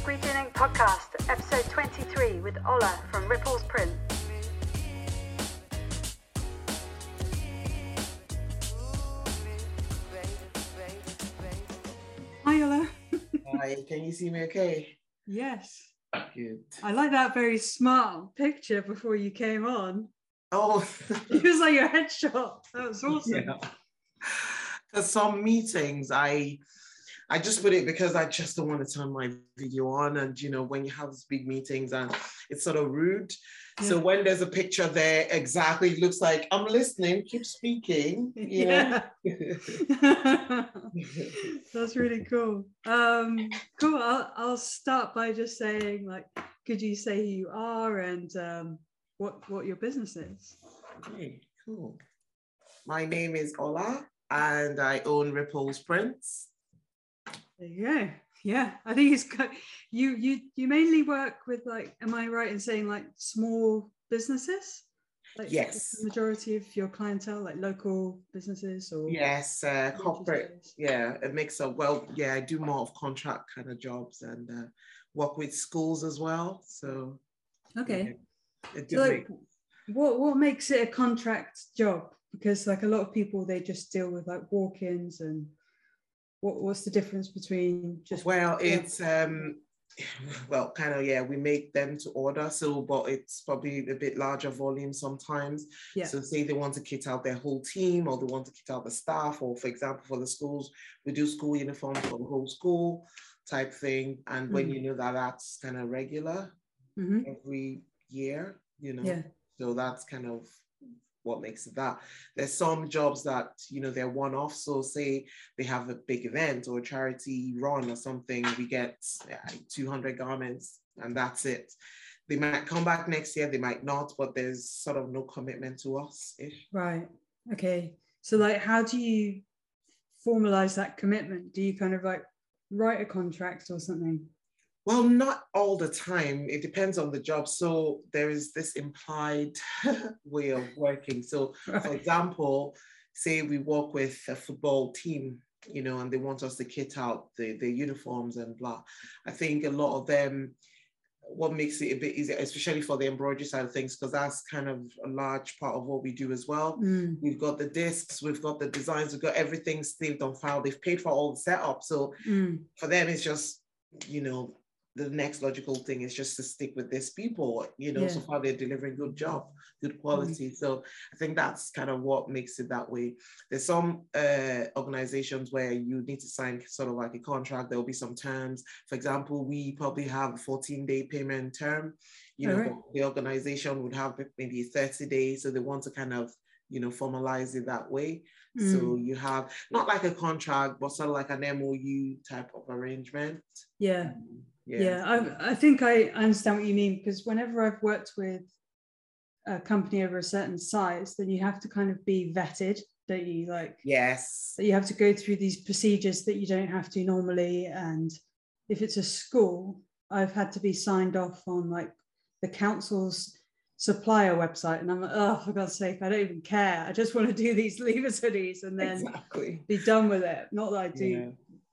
Squeegee Ink Podcast, episode 23 with Ola from Ripples Print. Hi, Ola. Hi, can you see me okay? Yes. Good. I like that very smart picture before you came on. Oh, It was like your headshot. That was awesome. yeah. Because some meetings, I I just put it because I just don't want to turn my video on. And you know, when you have these big meetings and it's sort of rude. So when there's a picture there, exactly, it looks like I'm listening, keep speaking. Yeah. That's really cool. Um, cool. I'll, I'll start by just saying, like, could you say who you are and um, what what your business is? okay, cool. My name is Ola and I own Ripples Prints. There you go. Yeah, I think it's good. You you you mainly work with like, am I right in saying like small businesses? Like Yes. the majority of your clientele, like local businesses or Yes, uh, corporate yeah, a mix of well, yeah, I do more of contract kind of jobs and uh, work with schools as well. So Okay. yeah, So, like, what what makes it a contract job? Because like a lot of people, they just deal with like walk-ins and what what's the difference between just well, yeah. it's um, well, kind of yeah, we make them to order. So, but it's probably a bit larger volume sometimes. yeah So, say they want to kit out their whole team, or they want to kit out the staff, or for example, for the schools, we do school uniforms for the whole school type thing. And when Mhm. you know that that's kind of regular Mhm. every year, you know. yeah So that's kind of what makes it that. There's some jobs that, you know, they're one off. So say they have a big event or a charity run or something, we get yeah, 200 garments and that's it. They might come back next year, they might not, but there's sort of no commitment to us. right okay. So like, how do you formalize that commitment? Do you kind of like write a contract or something? Well, not all the time. It depends on the job. So there is this implied way of working. So for example, say we work with a football team, you know, and they want us to kit out the, the uniforms and blah. I think a lot of them, what makes it a bit easier, especially for the embroidery side of things, because that's kind of a large part of what we do as well. Mm, We've got the discs, we've got the designs, we've got everything saved on file. They've paid for all the setup. So mm, for them, it's just, you know, the next logical thing is just to stick with these people. You know, so far they're delivering good job, good quality. So I think that's kind of what makes it that way. There's some uh, organizations where you need to sign sort of like a contract. There will be some terms. For example, we probably have a 14 day payment term. You know, Alright. the organization would have maybe 30 days. So they want to kind of, you know, formalize it that way. Mm. So you have not like a contract, but sort of like an MOU type of arrangement. yeah. Yeah. yeah I, I think i understand what you mean because whenever i've worked with a company over a certain size then you have to kind of be vetted don't you like Yes. you have to go through these procedures that you don't have to normally and if it's a school i've had to be signed off on like the council's supplier website and i'm like oh for god's sake i don't even care i just want to do these leavers hoodies and then Exactly. be done with it not that i do Yeah.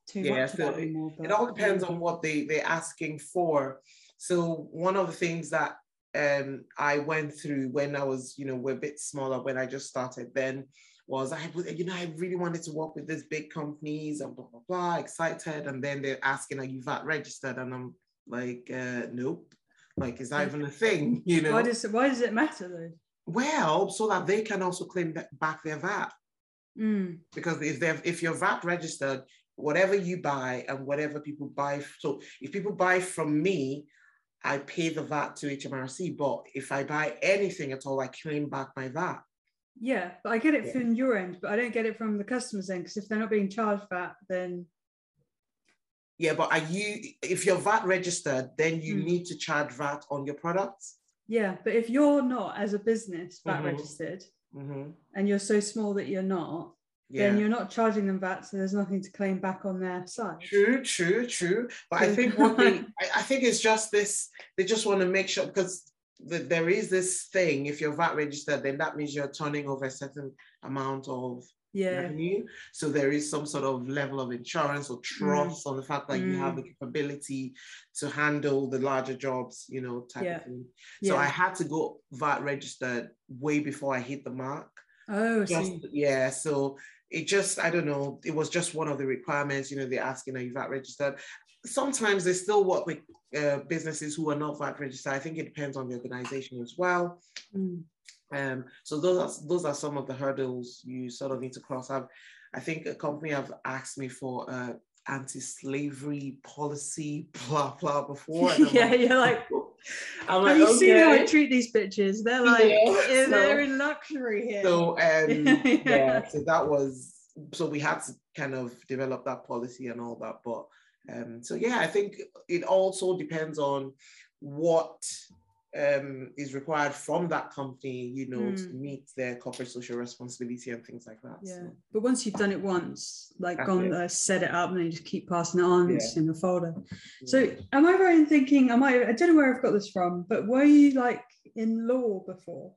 too Yeah, much so anymore It all depends on what they, they're asking for. So one of the things that um, I went through when I was, you know, we're a bit smaller when I just started then was I you know, I really wanted to work with these big companies and blah, blah, blah, excited. And then they're asking, are you VAT registered? And I'm like, uh, nope. Like, is that even a thing? You know? why does why does it matter though Well, so that they can also claim back their VAT. Mm, Because if they're if you're VAT registered, whatever you buy and whatever people buy, so if people buy from me, I pay the VAT to HMRC. But if I buy anything at all, I claim back my VAT. yeah, but I get it Yeah. from your end, but I don't get it from the customer's end because if they're not being charged that, then Yeah, but are you if you're VAT registered, then you Mm. need to charge VAT on your products. yeah. But if you're not as a business VAT Mhm. registered Mhm. and you're so small that you're not, Yeah. then you're not charging them VAT, so there's nothing to claim back on their side. True, true, true. But I think what they, I, I think it's just this. They just want to make sure because the, there is this thing. If you're VAT registered, then that means you're turning over a certain amount of yeah. revenue. So there is some sort of level of insurance or trust Mm. on the fact that you have the capability to handle the larger jobs, you know, type Yeah. of thing. yeah. So I had to go VAT registered way before I hit the mark. oh, Just so yeah, so it just I don't know. It was just one of the requirements. You know, they're asking are you VAT registered. Sometimes they still work with uh, businesses who are not VAT registered. I think it depends on the organization as well. mm, Um, so those are those are some of the hurdles you sort of need to cross. I've, I think a company have asked me for a anti-slavery policy, blah blah before. yeah, like- you're like, I'm like, have you seen how I treat these bitches? They're like, Yeah, yeah, they're in luxury here. So um, Yeah. yeah, so that was so we had to kind of develop that policy and all that. But um, so yeah, I think it also depends on what um, is required from that company, you know, to Mm. meet their corporate social responsibility and things like that. yeah, So, but once you've done it once, like That's gone uh, set it up, and then you just keep passing it on. Yeah. in the folder. yeah. So, am I right in thinking? Am I? I don't know where I've got this from, but were you like in law before?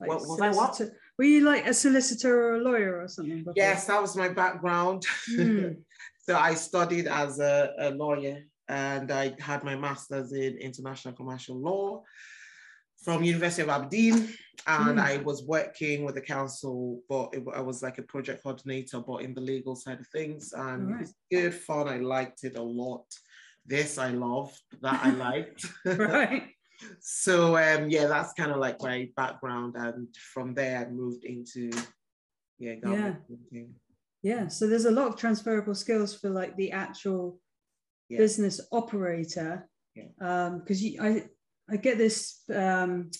Like What- was I what? Were you like a solicitor or a lawyer or something? Before? yes, that was my background. Hmm. so I studied as a, a lawyer and I had my master's in international commercial law from University of Aberdeen. And Mm. I was working with the council, but it, I was like a project coordinator, but in the legal side of things. And it was good fun. I liked it a lot. This I loved, that I liked. right. so um, yeah, that's kind of like my background. And from there, I moved into yeah, government. thinking. Yeah. So there's a lot of transferable skills for like the actual Yeah. business operator. Yeah. Um, because I I get this um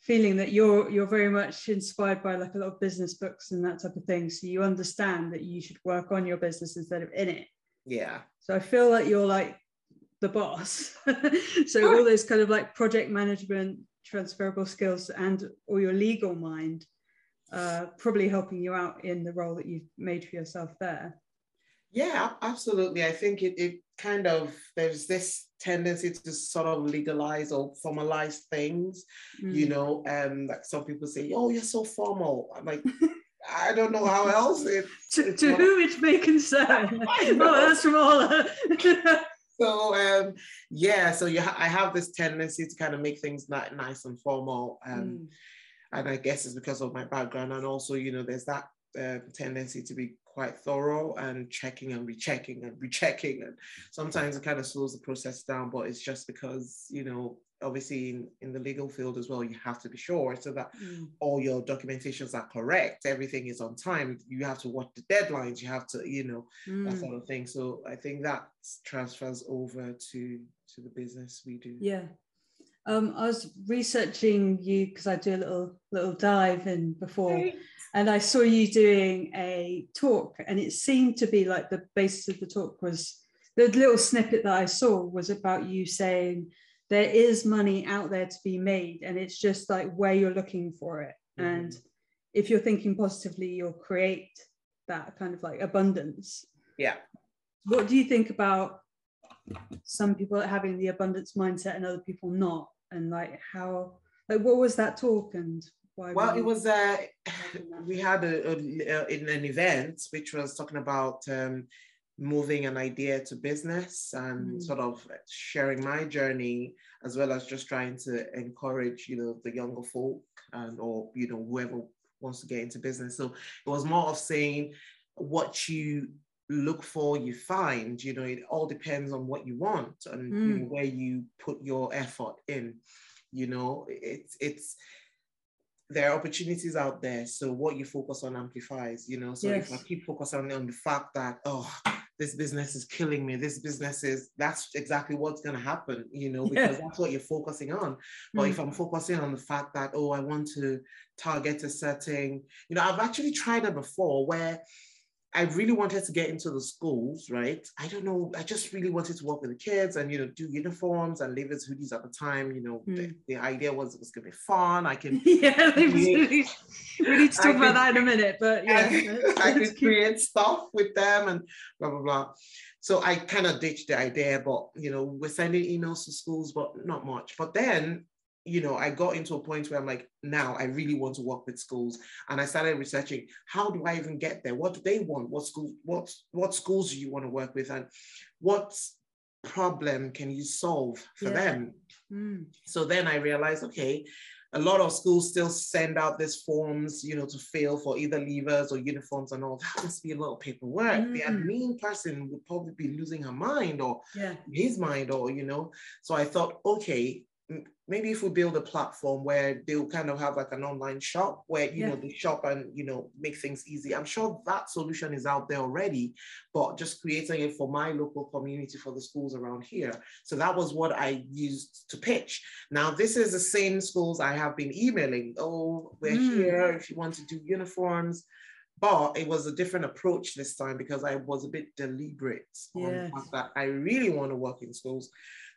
feeling that you're you're very much inspired by like a lot of business books and that type of thing. So you understand that you should work on your business instead of in it. Yeah. So I feel like you're like the boss. so all those kind of like project management, transferable skills, and or your legal mind, uh, probably helping you out in the role that you've made for yourself there. Yeah, absolutely. I think it, it kind of there's this tendency to sort of legalize or formalize things, you Mm. know, and like some people say, oh, you're so formal. I'm like, I don't know how else it to, to not- whom it may concern. Oh, that's from Ola. so um yeah, so you ha- I have this tendency to kind of make things ni- nice and formal. Um Mm. and I guess it's because of my background. And also, you know, there's that uh, tendency to be quite thorough and checking and rechecking and rechecking. And sometimes it kind of slows the process down, but it's just because, you know, obviously in, in the legal field as well, you have to be sure so that Mm. all your documentations are correct, everything is on time. You have to watch the deadlines, you have to, you know, that Mm. sort of thing. So I think that transfers over to to the business we do. Yeah. Um, I was researching you because I do a little little dive in before, and I saw you doing a talk, and it seemed to be like the basis of the talk was the little snippet that I saw was about you saying there is money out there to be made, and it's just like where you're looking for it, and if you're thinking positively, you'll create that kind of like abundance. Yeah. What do you think about some people having the abundance mindset and other people not? And like how, like what was that talk and why? Well, it was uh, we had a, a, a- in an event which was talking about um, moving an idea to business and Mm. sort of sharing my journey as well as just trying to encourage you know the younger folk and or you know whoever wants to get into business so it was more of saying what you look for you find you know it all depends on what you want and you know, where you put your effort in you know it's it's there are opportunities out there. So what you focus on amplifies, you know. So if I keep focusing on the fact that, oh, this business is killing me, this business is that's exactly what's gonna happen, you know, because Yeah. that's what you're focusing on. But if Mm. I'm focusing on the fact that, oh, I want to target a certain, you know, I've actually tried it before where I really wanted to get into the schools, right? I don't know. I just really wanted to work with the kids and, you know, do uniforms and leave as hoodies at the time. You know, the, Mm. the idea was it was going to be fun. I can yeah, need we need to I talk about could- that in a minute, but yeah, I, I could create stuff with them and blah blah blah. So I kind of ditched the idea, but you know, we're sending emails to schools, but not much. But then you know, I got into a point where I'm like, now I really want to work with schools. And I started researching how do I even get there? What do they want? What schools, what, what schools do you want to work with? And what problem can you solve for yeah. them? Mm. So then I realized, okay, a lot of schools still send out these forms, you know, to fill for either leavers or uniforms and all. That must be a lot of paperwork. Mm. The admin person would probably be losing her mind or yeah. his mind, or you know. So I thought, okay, maybe if we build a platform where they'll kind of have like an online shop where you yeah. know they shop and you know make things easy i'm sure that solution is out there already but just creating it for my local community for the schools around here so that was what i used to pitch now this is the same schools i have been emailing oh we're mm. here if you want to do uniforms but it was a different approach this time because I was a bit deliberate on the fact that I really want to work in schools.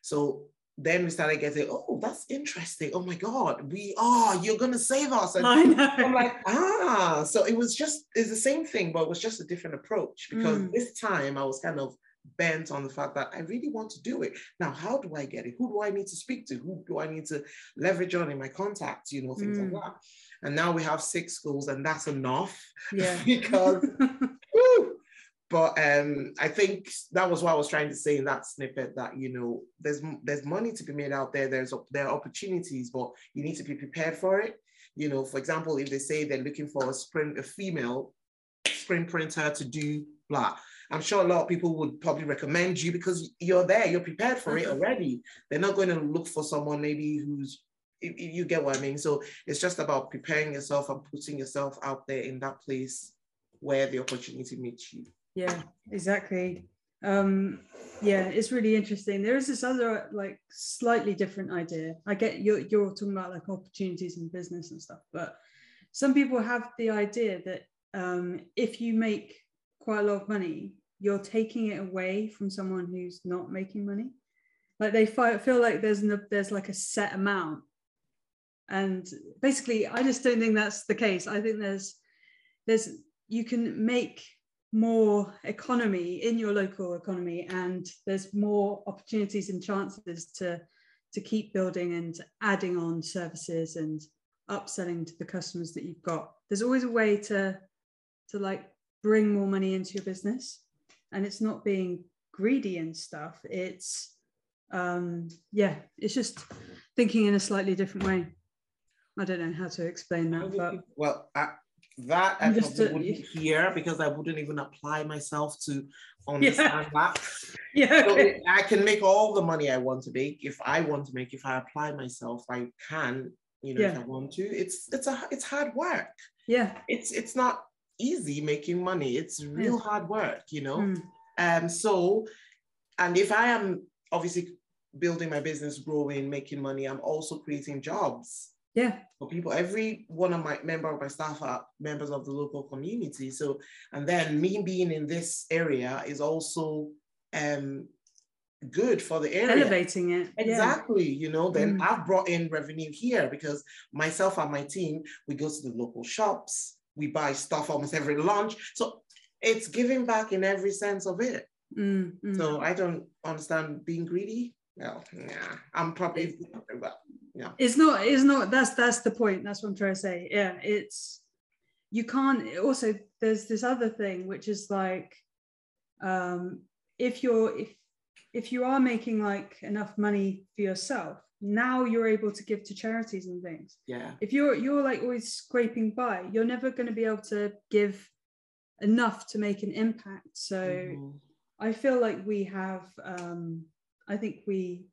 So then we started getting, oh, that's interesting. Oh my God, we are, you're gonna save us. And I know. I'm like, ah, so it was just, it's the same thing, but it was just a different approach because mm. this time I was kind of bent on the fact that I really want to do it. Now, how do I get it? Who do I need to speak to? Who do I need to leverage on in my contacts? You know, things mm. like that. And now we have six schools, and that's enough. Yeah. because but um, I think that was what I was trying to say in that snippet that you know there's there's money to be made out there. There's there are opportunities, but you need to be prepared for it. You know, for example, if they say they're looking for a sprint a female screen printer to do blah, I'm sure a lot of people would probably recommend you because you're there, you're prepared for it mm-hmm. already. They're not going to look for someone maybe who's you get what I mean. So it's just about preparing yourself and putting yourself out there in that place where the opportunity meets you yeah exactly. Um yeah it's really interesting. There is this other like slightly different idea. I get you're, you're talking about like opportunities in business and stuff but some people have the idea that um, if you make quite a lot of money you're taking it away from someone who's not making money. Like they feel like there's no, there's like a set amount. And basically i just don't think that's the case. I think there's there's you can make more economy in your local economy and there's more opportunities and chances to to keep building and adding on services and upselling to the customers that you've got. There's always a way to to like bring more money into your business and it's not being greedy and stuff. It's um yeah it's just thinking in a slightly different way. I don't know how to explain that but well I, that I probably wouldn't hear because I wouldn't even apply myself to understand yeah. that. Yeah. So I can make all the money I want to make if I want to make. If I apply myself, I can. You know, yeah. if I want to. It's it's a it's hard work. Yeah. It's it's not easy making money. It's real yeah. hard work. You know. Mm. Um. So, and if I am obviously building my business, growing, making money, I'm also creating jobs yeah for people every one of my member of my staff are members of the local community so and then me being in this area is also um good for the area elevating it exactly yeah. you know then mm. i've brought in revenue here because myself and my team we go to the local shops we buy stuff almost every lunch so it's giving back in every sense of it mm, mm. so i don't understand being greedy well yeah i'm probably yeah. It's not it's not that's that's the point that's what i'm trying to say. Yeah it's you can't also there's this other thing which is like um if you're if if you are making like enough money for yourself now you're able to give to charities and things. Yeah. If you're you're like always scraping by you're never going to be able to give enough to make an impact. So mm-hmm. i feel like we have um i think we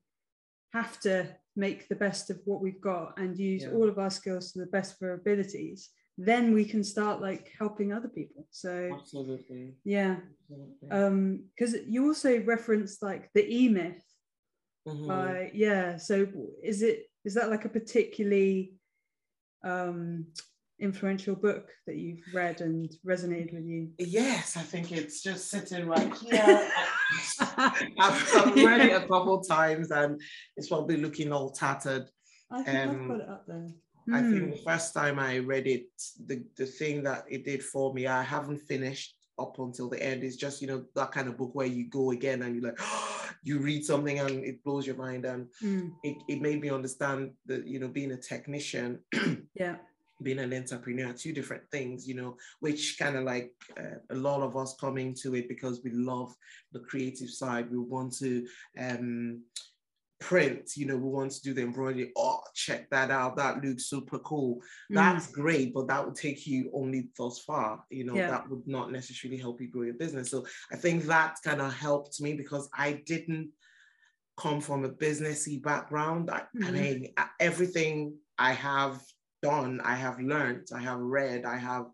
have to make the best of what we've got and use yeah. all of our skills to the best of our abilities then we can start like helping other people so absolutely yeah absolutely. um because you also referenced like the E-Myth mm-hmm. uh, yeah so is it is that like a particularly um influential book that you've read and resonated with you? Yes, I think it's just sitting right here. I've, I've, read it a couple times and it's probably looking all tattered. I think um, I've got it up there. I think hmm. the first time I read it, the, the thing that it did for me, I haven't finished up until the end. It's just, you know, that kind of book where you go again and you're like, you read something and it blows your mind. And mm. it, it made me understand that, you know, being a technician, yeah, being an entrepreneur, two different things, you know, which kind of like uh, a lot of us come into it because we love the creative side. We want to, um, print, you know, we want to do the embroidery. Oh, check that out. That looks super cool. Mm. That's great, but that would take you only thus far. You know, yeah. that would not necessarily help you grow your business. So I think that kind of helped me because I didn't come from a businessy background. I, mm. I mean, everything I have done, I have learned, I have read, I have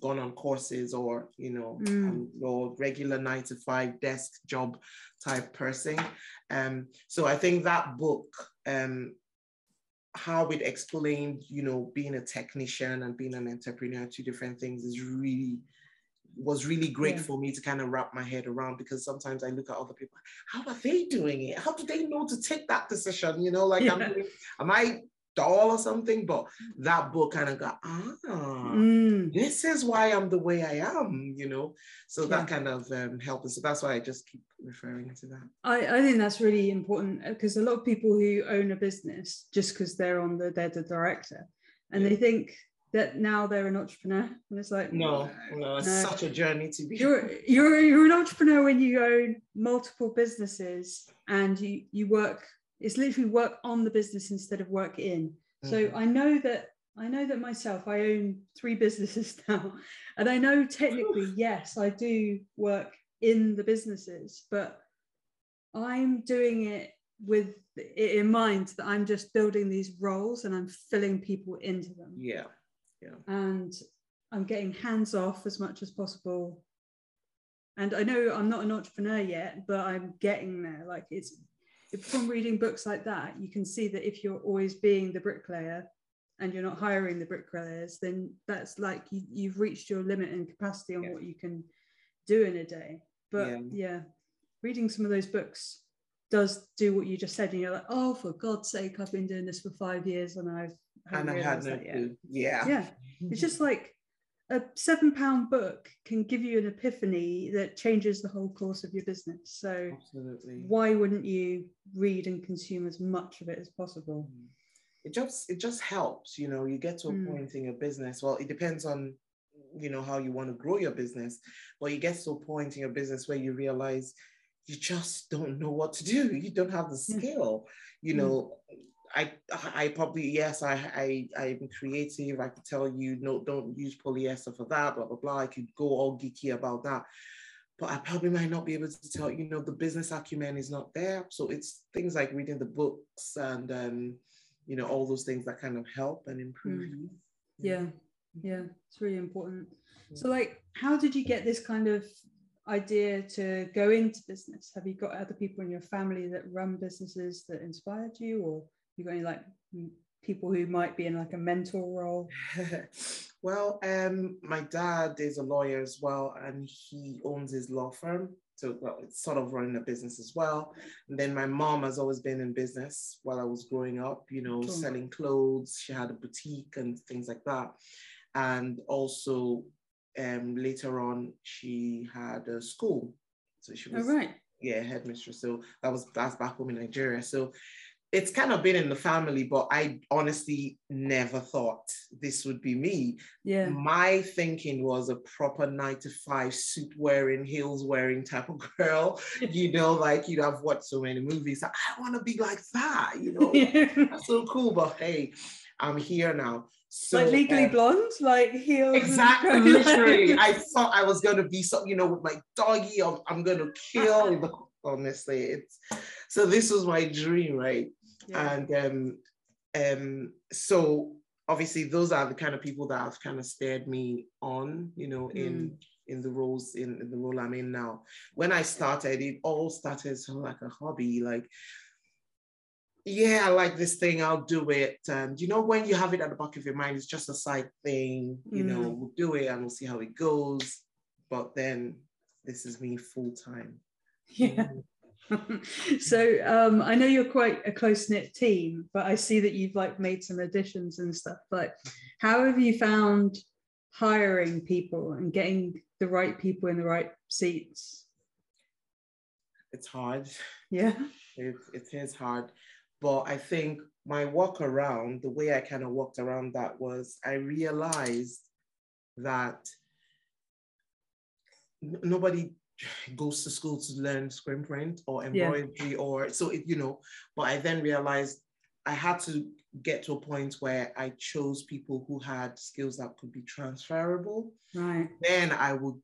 gone on courses or you know mm. or regular nine to five desk job type person um so i think that book um how it explained you know being a technician and being an entrepreneur two different things is really was really great yeah. for me to kind of wrap my head around because sometimes I look at other people, how are they doing it? How do they know to take that decision? You know, like yeah. I'm am I doll or something, but that book kind of got, ah, mm. this is why I'm the way I am, you know? So yeah. that kind of um, helped. Us. So that's why I just keep referring to that. I, I think that's really important because uh, a lot of people who own a business, just because they're on the, they're the director and yeah. they think that now they're an entrepreneur and it's like no no it's no. such a journey to be you're you're you're an entrepreneur when you own multiple businesses and you you work it's literally work on the business instead of work in. Mm-hmm. So I know that I know that myself. I own three businesses now, and I know technically, yes, I do work in the businesses, but I'm doing it with it in mind that I'm just building these roles and I'm filling people into them. Yeah, yeah. And I'm getting hands off as much as possible. And I know I'm not an entrepreneur yet, but I'm getting there. Like it's from reading books like that, you can see that if you're always being the bricklayer and you're not hiring the bricklayers, then that's like you, have reached your limit and capacity on yeah. what you can do in a day. But yeah. yeah. reading some of those books does do what you just said, and you're like, oh, for God's sake, I've been doing this for five years and I've and I had no. Yeah. Yeah. It's just like a seven pound book can give you an epiphany that changes the whole course of your business. So Absolutely. why wouldn't you read and consume as much of it as possible? Mm. It just it just helps, you know, you get to a mm. point in your business. Well, it depends on you know how you want to grow your business, but you get to a point in your business where you realize you just don't know what to do. You don't have the skill. You mm. know, I I probably yes I I I'm creative. I could tell you no don't use polyester for that blah blah blah. I could go all geeky about that, but I probably might not be able to tell you know the business acumen is not there. So it's things like reading the books and um, you know all those things that kind of help and improve mm. you. Yeah, yeah, it's really important. So like, how did you get this kind of idea to go into business? Have you got other people in your family that run businesses that inspired you, or you got any like people who might be in like a mentor role? well, um, my dad is a lawyer as well, and he owns his law firm. So well, it's sort of running a business as well. And then my mom has always been in business while I was growing up, you know, cool. selling clothes. She had a boutique and things like that. And also um, later on, she had a school. So she was, oh, right. yeah, headmistress. So that was that's back home in Nigeria. So it's kind of been in the family, but I honestly never thought this would be me. Yeah. My thinking was a proper nine to five suit wearing, heels wearing type of girl. you know, like you know, I've watched so many movies. I want to be like that, you know. That's so cool. But hey, I'm here now. So like legally um, blonde, like heels. Exactly, literally. I thought I was gonna be so, you know, with my doggy, I'm, I'm gonna kill the honestly. It's so this was my dream, right? Yeah. And um, um, so obviously those are the kind of people that have kind of steered me on, you know, mm. in in the roles in, in, the role I'm in now. When I started, it all started like a hobby, like yeah, I like this thing, I'll do it. And you know, when you have it at the back of your mind, it's just a side thing, you mm. know, we'll do it and we'll see how it goes. But then this is me full time. Yeah. so um, I know you're quite a close knit team, but I see that you've like made some additions and stuff. Like, how have you found hiring people and getting the right people in the right seats? It's hard. Yeah. It, it is hard. But I think my walk around, the way I kind of walked around that was I realized that nobody goes to school to learn screen print or embroidery yeah. or so it, you know but i then realized i had to get to a point where i chose people who had skills that could be transferable. Right. Then i would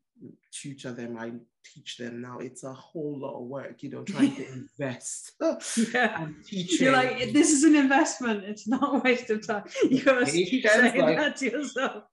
tutor them. I teach them. Now it's a whole lot of work you know trying to invest. Yeah. You're like this is an investment. It's not a waste of time. You gotta keep saying like, that to yourself.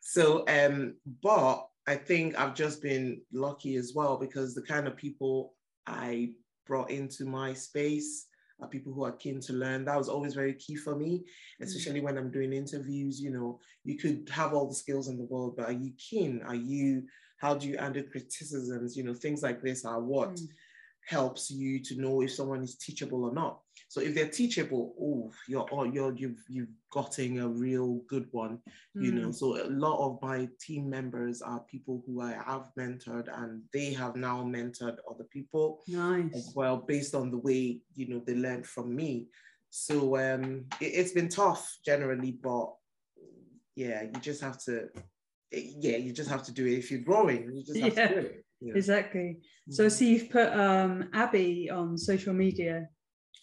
So um but I think I've just been lucky as well because the kind of people I brought into my space are people who are keen to learn. That was always very key for me, especially mm. when I'm doing interviews. You know, you could have all the skills in the world, but are you keen? Are you, how do you handle criticisms? You know, things like this are what mm. helps you to know if someone is teachable or not. So if they're teachable, oh, you're you're you've you've gotten a real good one, you mm. know. So a lot of my team members are people who I have mentored, and they have now mentored other people nice. as well, based on the way you know they learned from me. So um, it, it's been tough generally, but yeah, you just have to, yeah, you just have to do it. If you're growing, you just have yeah, to do it. Yeah. Exactly. So, mm-hmm. so you've put um, Abby on social media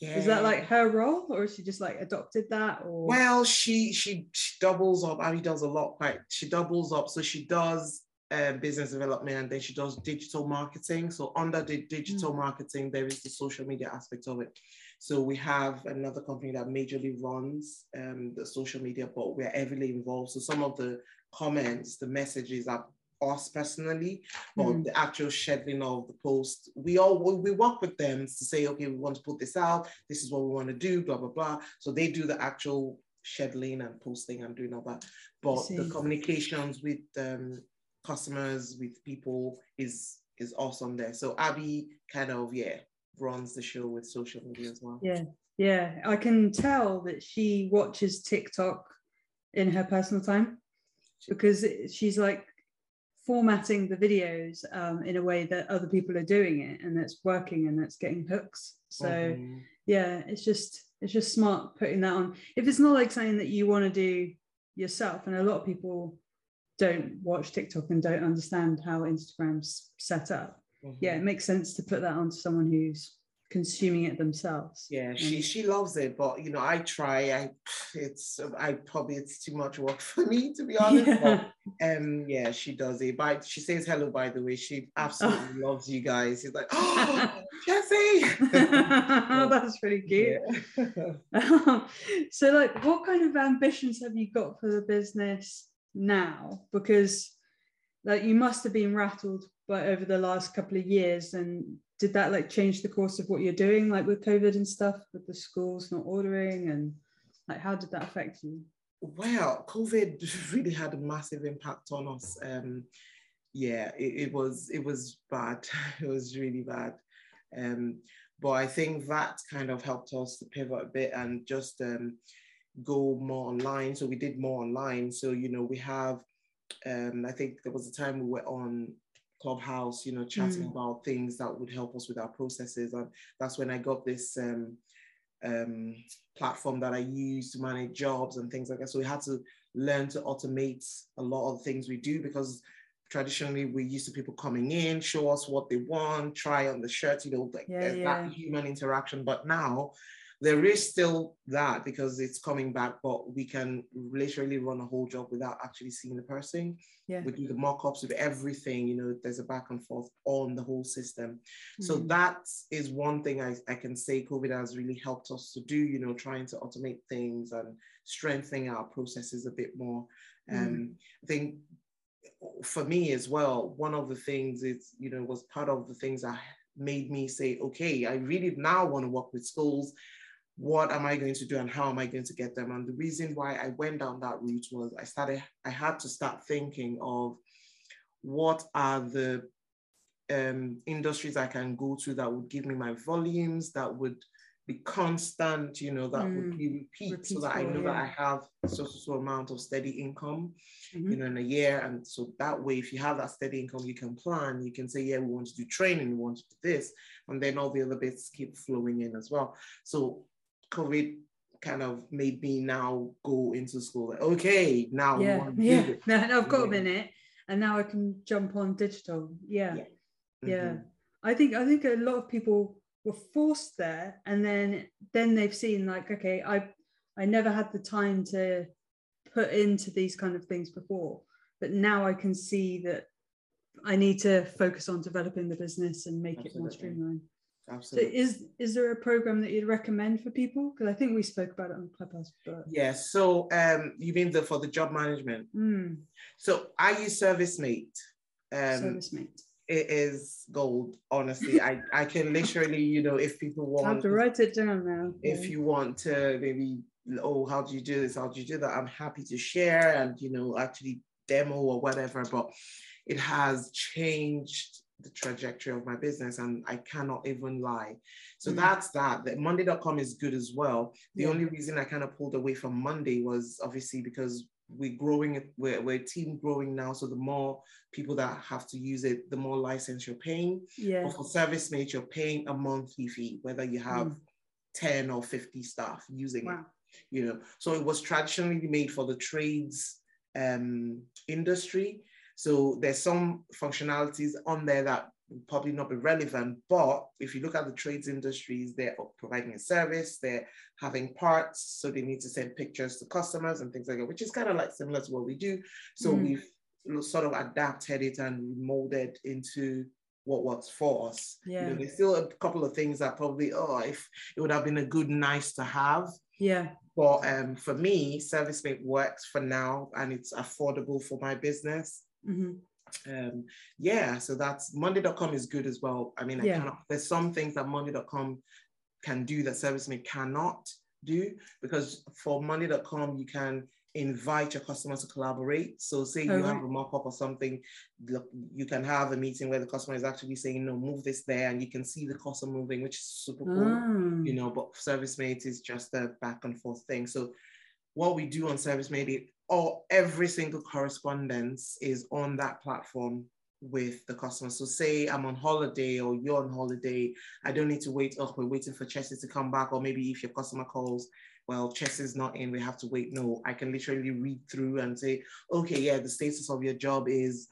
yeah. Is that like her role, or is she just like adopted that? Or well, she she she doubles up. Abby does a lot. Quite, she doubles up. So she does uh, business development, and then she does digital marketing. So under the digital mm. marketing, there is the social media aspect of it. So we have another company that majorly runs um, the social media, but we're heavily involved. So some of the comments, the messages are us personally, but mm. the actual scheduling of the post, we all we work with them to say, okay, we want to put this out. This is what we want to do. Blah blah blah. So they do the actual scheduling and posting and doing all that. But the communications with um, customers, with people, is is awesome there. So Abby kind of yeah runs the show with social media as well. Yeah, yeah, I can tell that she watches TikTok in her personal time because she's like formatting the videos um, in a way that other people are doing it and that's working and that's getting hooks so mm-hmm. yeah it's just it's just smart putting that on if it's not like something that you want to do yourself and a lot of people don't watch tiktok and don't understand how instagram's set up mm-hmm. yeah it makes sense to put that onto someone who's consuming it themselves. Yeah, she she loves it, but you know, I try. I it's I probably it's too much work for me to be honest. Yeah. But, um, yeah, she does it. But she says hello. By the way, she absolutely oh. loves you guys. She's like, oh, Chessie. oh, that's pretty cute. Yeah. so, like, what kind of ambitions have you got for the business now? Because like you must have been rattled by over the last couple of years and did that like change the course of what you're doing like with covid and stuff with the schools not ordering and like how did that affect you? Well covid really had a massive impact on us. Um yeah it, it was it was bad. It was really bad. Um but i think that kind of helped us to pivot a bit and just um go more online. So we did more online. So you know we have um i think there was a time we were on Clubhouse, you know, chatting mm. about things that would help us with our processes. And that's when I got this um, um, platform that I use to manage jobs and things like that. So we had to learn to automate a lot of things we do because traditionally we're used to people coming in, show us what they want, try on the shirt, you know, like yeah, yeah. that human interaction. But now there is still that because it's coming back, but we can literally run a whole job without actually seeing the person. Yeah. We do the mock-ups with everything, you know, there's a back and forth on the whole system. Mm-hmm. So mm. that is one thing I, I can say COVID has really helped us to do, you know, trying to automate things and strengthening our processes a bit more. mm Um, I think for me as well, one of the things is, you know, was part of the things that made me say, okay, I really now want to work with schools what am I going to do and how am I going to get them? And the reason why I went down that route was I started, I had to start thinking of what are the um, industries I can go to that would give me my volumes, that would be constant, you know, that would Mm. be repeat so that I Repeatable, know that I have so so so amount of steady income, Mhm. you know, in a year. And so that way, if you have that steady income, you can plan. You can say, yeah, we want to do training, we want to do this, and then all the other bits keep flowing in as well. So COVID kind of made me now go into school. Like, okay, now yeah, yeah. Now I've got a minute, and now I can jump on digital. Yeah, Yeah. yeah. Mhm. I think I think a lot of people were forced there, and then then they've seen like, okay, I I never had the time to put into these kind of things before, but now I can see that I need to focus on developing the business and make it more Absolutely. So is is there a program that you'd recommend for people? Because I think we spoke about it on Clubhouse, but Yes. So um, you mean the for the job management? mm, So I use ServiceM8. Um, ServiceM8. it is gold. Honestly, I I can literally, you know, if people I have want, to write it down now. if you want to maybe, oh, how do you do this? How do you do that? I'm happy to share and you know actually demo or whatever. But it has changed the trajectory of my business, and I cannot even lie. So Mm. that's that. That Monday.com is good as well. The Yeah. only reason I kind of pulled away from Monday was obviously because we're growing, we're, we're team growing now. So the more people that have to use it, the more license you're paying. yeah, But for ServiceM8, you're paying a monthly fee, whether you have Mm. 10 or 50 staff using it you know so it was traditionally made for the trades um, industry so there's some functionalities on there that probably not be relevant but if you look at the trades industries they're providing a service they're having parts so they need to send pictures to customers and things like that which is kind of like similar to what we do so Mm. we've sort of adapted it and molded into what works for us you Yeah. know, there's still a couple of things that probably oh if it would have been a good nice to have yeah, but um, for me, ServiceM8 works for now and it's affordable for my business. Mhm, Um, yeah, so that's Monday.com is good as well. I mean, I Yeah. cannot, there's some things that Monday.com can do that ServiceM8 cannot do because for Monday.com, you can invite your customers to collaborate. So say Oh, you have a mock-up or something, look, you can have a meeting where the customer is actually saying, no, move this there, and you can see the customer moving, which is super cool Ah, you know, but service ServiceM8 is just a back and forth thing. So what we do on ServiceM8, it, all every single correspondence is on that platform with the customer. So say I'm on holiday or you're on holiday, I don't need to wait. Oh, we're waiting for Chelsea to come back, or maybe if your customer calls, well, Chelsea's not in, we have to wait. No, I can literally read through and say, okay, yeah, the status of your job is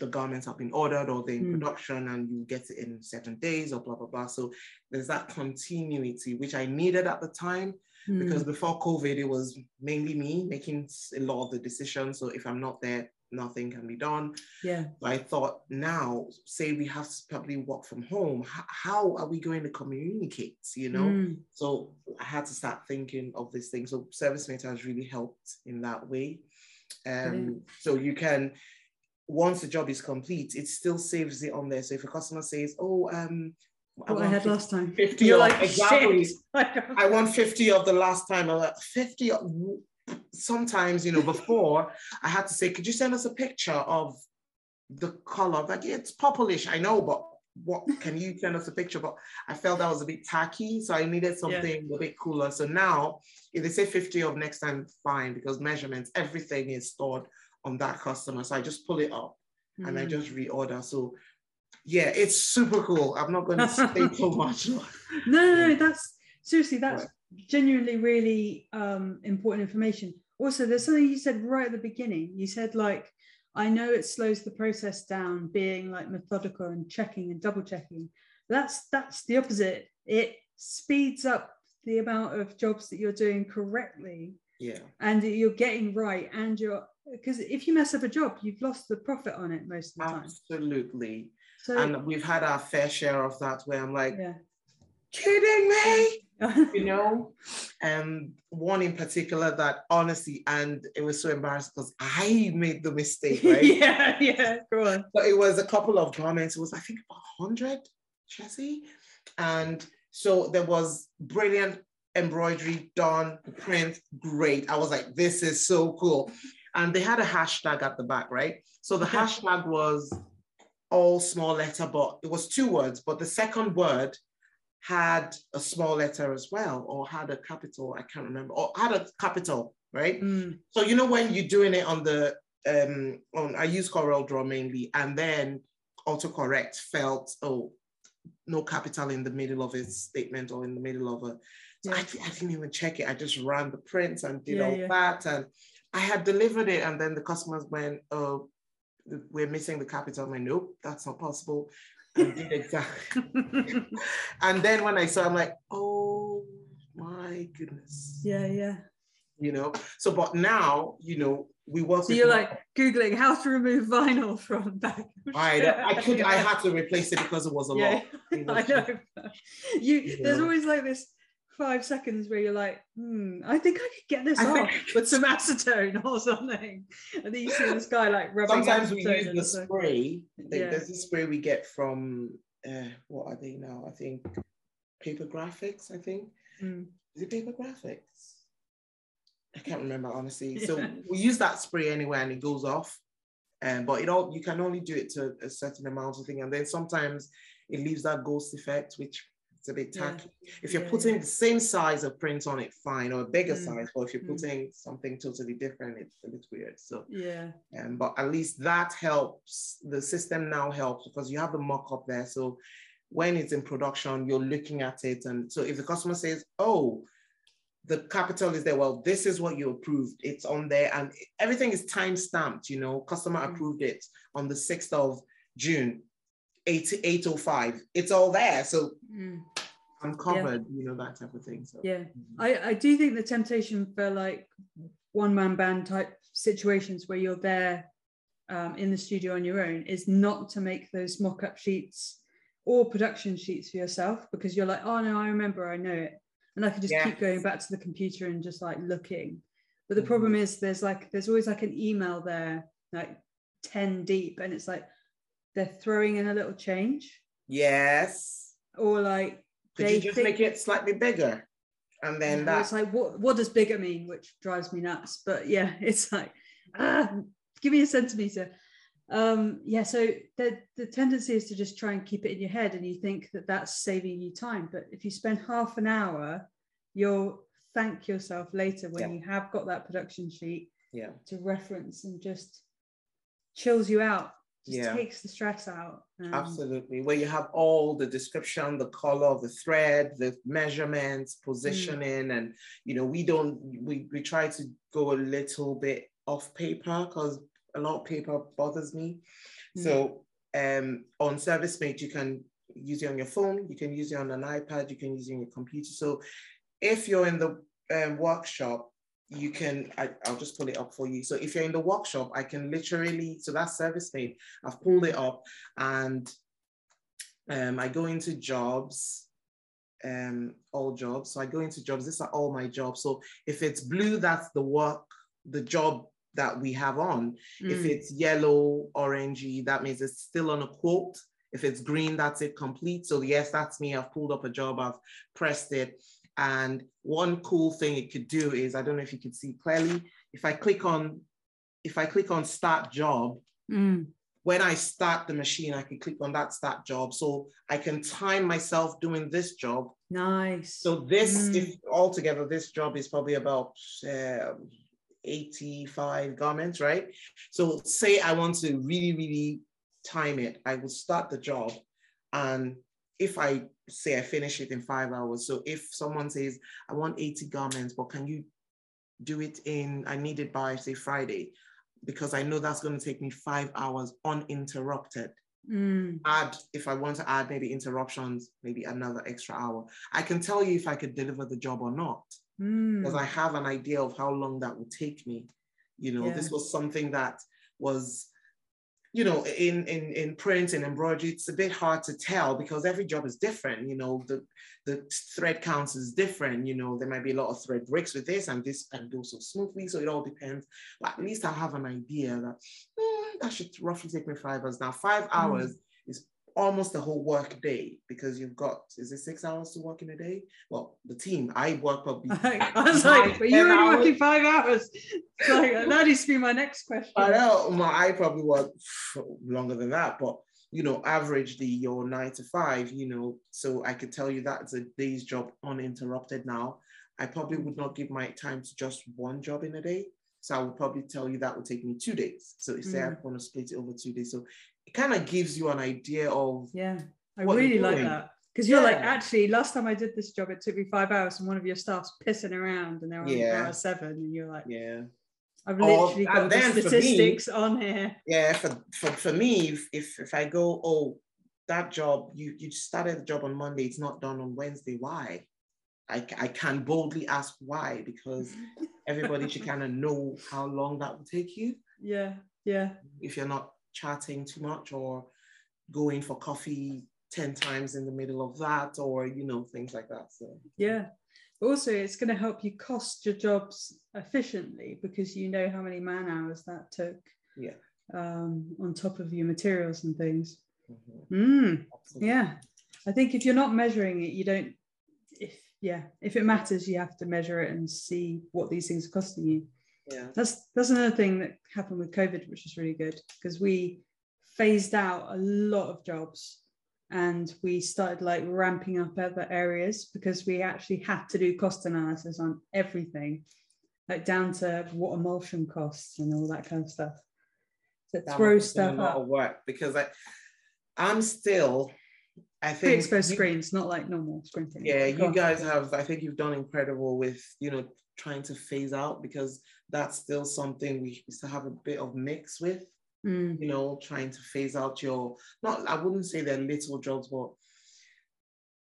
the garments have been ordered or they're in Mm. production and you get it in seven days or blah blah blah. So there's that continuity which I needed at the time mm, because before COVID it was mainly me making a lot of the decisions. So if I'm not there, nothing can be done. yeah, But I thought now, say we have to probably work from home, h- how are we going to communicate? You know, mm, so I had to start thinking of this thing. So ServiceM8 has really helped in that way. Um, so you can, once the job is complete, it still saves it on there. So if a customer says, "Oh, um, what I want had 50 last time. 50 You're of- like, exactly. I won 50 of the last time. I'm like, 50 of, sometimes, you know, before I had to say, could you send us a picture of the color? Like, yeah, it's purplish, I know, but what can you send us a picture? But I felt that was a bit tacky, so I needed something a bit cooler. So now, if they say 50 of next time, fine, because measurements, everything is stored on that customer. So I just pull it up and I mm. just reorder. So yeah, it's super cool. I'm not going to say too much. no, no, no, that's seriously, that's Right. genuinely really um, important information. Also, there's something you said right at the beginning. You said like, I know it slows the process down, being like methodical and checking and double checking. That's that's the opposite. It speeds up the amount of jobs that you're doing correctly Yeah. and you're getting right, and you're because if you mess up a job, you've lost the profit on it most of the time. Absolutely. So And we've had our fair share of that where I'm like, yeah. kidding me? You know? And one in particular that honestly, and it was so embarrassing because I made the mistake, right? yeah, yeah, go on. But it was a couple of garments. It was, I think, about 100, Chessie. And so there was brilliant embroidery done, print, great. I was like, this is so cool. And they had a hashtag at the back, right? So the hashtag was all small letter, but it was two words. But the second word had a small letter as well, or had a capital, I can't remember, or had a capital, right? Mm. So you know when you're doing it on the um on I use CorelDRAW mainly, and then autocorrect felt, oh, no capital in the middle of a statement or in the middle of a so Yeah. I, I didn't even check it. I just ran the prints and did Yeah, all yeah. that. And I had delivered it. And then the customers went, oh, we're missing the capital. I'm like, nope, that's not possible. And did exactly. and then when I saw, I'm like, oh my goodness. yeah, yeah. You know, so but now, you know, we work So you're like googling how to remove vinyl from back. I, I could I had to replace it because it was a Yeah, lot. It I was- know. You there's always like this five seconds where you're like, hmm, I think I could get this I off think- with some acetone or something. And then you see this guy like rubbing Sometimes we use the it's spray. Like, Yeah. There's a spray we get from uh, what are they now? I think paper graphics. I think Mm. is it paper graphics? I can't remember honestly. Yeah. So we use that spray anyway, and it goes off. Um, but it all you can only do it to a certain amount of thing, and then sometimes it leaves that ghost effect, which it's a bit Yeah. tacky. If you're Yeah, putting yeah. the same size of print on it, fine, or a bigger Mm. size. But if you're Mm. putting something totally different, it's a bit weird. So Yeah. um, but at least that helps. The system now helps because you have the mock up there. So when it's in production, you're looking at it. And so if the customer says, oh, the capital is there, well, this is what you approved. It's on there and everything is time stamped, you know, customer Mm. approved it on the 6th of June, 8, 805. It's all there. So Mm. I'm covered, you know, that type of thing. So Yeah. I, I do think the temptation for like one man band type situations where you're there um, in the studio on your own is not to make those mock up sheets or production sheets for yourself because you're like, oh no, I remember, I know it. And I can just keep going back to the computer and just like looking. But the Mhm. problem is there's like, there's always like an email there, like 10 deep, and it's like they're throwing in a little change yes. or like, Could They you just make it slightly bigger? And then And that it's like what what does bigger mean which drives me nuts but yeah it's like ah, give me a centimeter um yeah so the the tendency is to just try and keep it in your head and you think that that's saving you time but if you spend half an hour you'll thank yourself later when Yeah. you have got that production sheet yeah. to reference and just chills you out just Yeah. takes the stress out Um, Absolutely. Where you have all the description, the color of the thread, the measurements, positioning, and you know, we don't we we try to go a little bit off paper because a lot of paper bothers me. Mm. So um on ServiceM8, you can use it on your phone, you can use it on an iPad, you can use it on your computer. So if you're in the um, workshop, you can I, I'll just pull it up for you. So if you're in the workshop, I can literally so that's ServiceM8. I've pulled it up and um, I go into jobs, um, all jobs. So I go into jobs. These are all my jobs. So if it's blue, that's the work, the job that we have on. If mm, it's yellow, orangey, that means it's still on a quote. If it's green, that's it complete. So yes, that's me. I've pulled up a job. I've pressed it. And one cool thing it could do is, I don't know if you can see clearly, if I click on, if I click on start job, mm, when I start the machine, I can click on that start job. So I can time myself doing this job. nice So this, Mm. if altogether, this job is probably about um, 85 garments, right? So say I want to really, really time it, I will start the job. And if I say I finish it in five hours, so if someone says, I want 80 garments, but can you do it in, I need it by say Friday, because I know that's going to take me five hours uninterrupted. Mm, add if I want to add maybe interruptions, maybe another extra hour. I can tell you if I could deliver the job or not. Mm, because I have an idea of how long that would take me. You know, this was something that was, you know, in in in print and embroidery, it's a bit hard to tell because every job is different. You know, the the thread counts is different. You know, there might be a lot of thread breaks with this, and this can go so smoothly. So it all depends. But at least I have an idea that "Hmm, that should roughly take me five hours. Now, five hours is almost a whole work day because you've got is it six hours to work in a day? Well, the team I work probably. I was like, but you're 10 only working five hours. Like, that needs to be my next question. I know my I probably work longer than that, but you know, averagely your nine to five, you know, so I could tell you that's a day's job uninterrupted now. I probably would not give my time to just one job in a day. So I would probably tell you that would take me two days. So say mm. I want to split it over two days. So it kind of gives you an idea of yeah. I really like that. Because you're yeah. like, actually, last time I did this job, it took me five hours, and one of your staff's pissing around, and they're on yeah. hour seven, and you're like, yeah. I've literally oh, got the statistics me, on here. Yeah, for, for, for me, if, if if I go, oh, that job, you you started the job on Monday, it's not done on Wednesday. Why? I, I can boldly ask why because everybody should kind of know how long that will take you. Yeah, yeah. If you're not chatting too much or going for coffee 10 times in the middle of that or, you know, things like that. So, yeah. Also, it's going to help you cost your jobs efficiently because you know how many man hours that took. Yeah. Um, on top of your materials and things. Mm-hmm. Mm, yeah. I think if you're not measuring it, you don't, if yeah if it matters you have to measure it and see what these things are costing you. Yeah. That's that's another thing that happened with covid which is really good because we phased out a lot of jobs and we started like ramping up other areas because we actually had to do cost analysis on everything like down to what emulsion costs and all that kind of stuff. So that throw stuff a lot up. of work because i i'm still I think pre-exposed screens, not like normal screen things. Yeah, you guys have. I think you've done incredible with you know trying to phase out because that's still something we still have a bit of mix with. Mm. You know, trying to phase out your not. I wouldn't say they're little jobs, but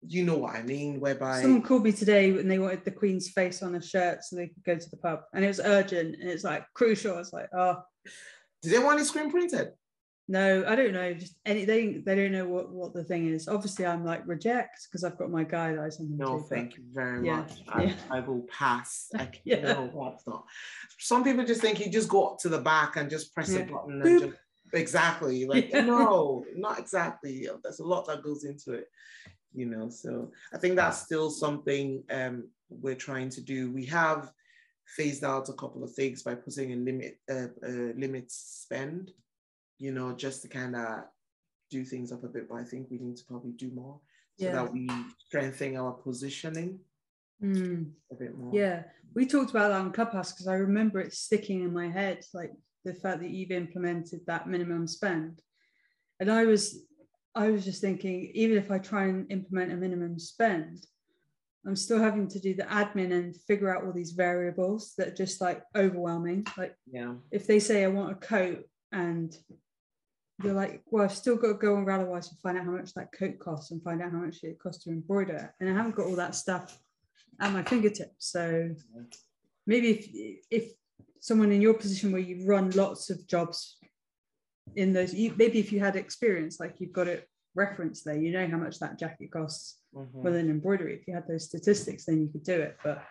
you know what I mean. Whereby someone called me today and they wanted the Queen's face on a shirt so they could go to the pub, and it was urgent and it's like crucial. It's like, oh, did they want it screen printed? No, I don't know. Just anything. They don't know what what the thing is. Obviously, I'm like reject because I've got my I send No, to, thank you very yeah, much. I, yeah. I, will pass. I yeah. no, that's not. Some people just think you just go up to the back and just press yeah. a button and just exactly like no, not exactly. There's a lot that goes into it, you know. So I think that's still something um, we're trying to do. We have phased out a couple of things by putting a limit uh, uh, limit spend you know, just to kind of do things up a bit. But I think we need to probably do more so that we strengthen our positioning mm. a bit more. Yeah, we talked about that on Clubhouse because I remember it sticking in my head, like the fact that you've implemented that minimum spend. And I was, I was just thinking, even if I try and implement a minimum spend, I'm still having to do the admin and figure out all these variables that are just like overwhelming. Like, yeah, if they say I want a coat and you're like, well, I've still got to go on Ralawise and find out how much that coat costs and find out how much it costs to embroider. And I haven't got all that stuff at my fingertips. So maybe if if someone in your position where you run lots of jobs in those, you, maybe if you had experience, like you've got it referenced there, you know how much that jacket costs mm-hmm. with an embroidery. If you had those statistics, then you could do it. But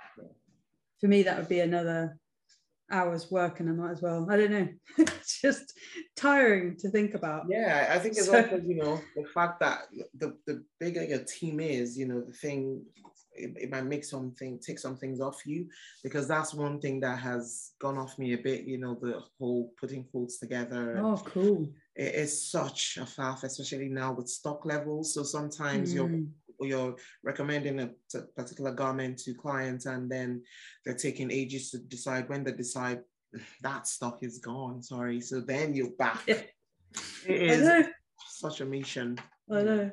for me, that would be another hours working and I might as well. I don't know. it's just tiring to think about. Yeah, I think it's so, also, you know, the fact that the, the bigger your team is, you know, the thing it, it, might make something take some things off you because that's one thing that has gone off me a bit, you know, the whole putting quotes together. Oh, cool. It is such a faff, especially now with stock levels. So sometimes mm. you're you're recommending a particular garment to clients and then they're taking ages to decide when they decide that stock is gone sorry. So then you're back. Yeah. it is such a mission. I know.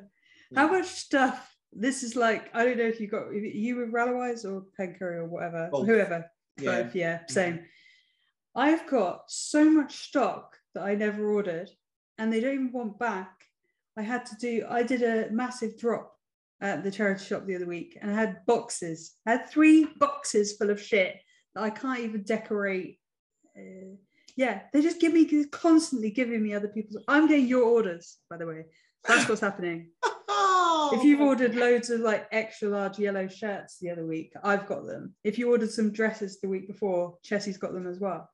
Mm. How much stuff this is like i don't know if you got you with Ralawise or Pencarrie or whatever? Both. whoever. Yeah. Both, yeah mm-hmm. same. I've got so much stock that i never ordered and they don't even want back. I had to do, I did a massive drop at the charity shop the other week and I had boxes. I had three boxes full of shit that I can't even decorate. Uh, yeah, they just give me constantly giving me other people's. I'm getting your orders, by the way. That's what's happening. if you've ordered loads of like extra large yellow shirts the other week, I've got them. If you ordered some dresses the week before, Chessie's got them as well.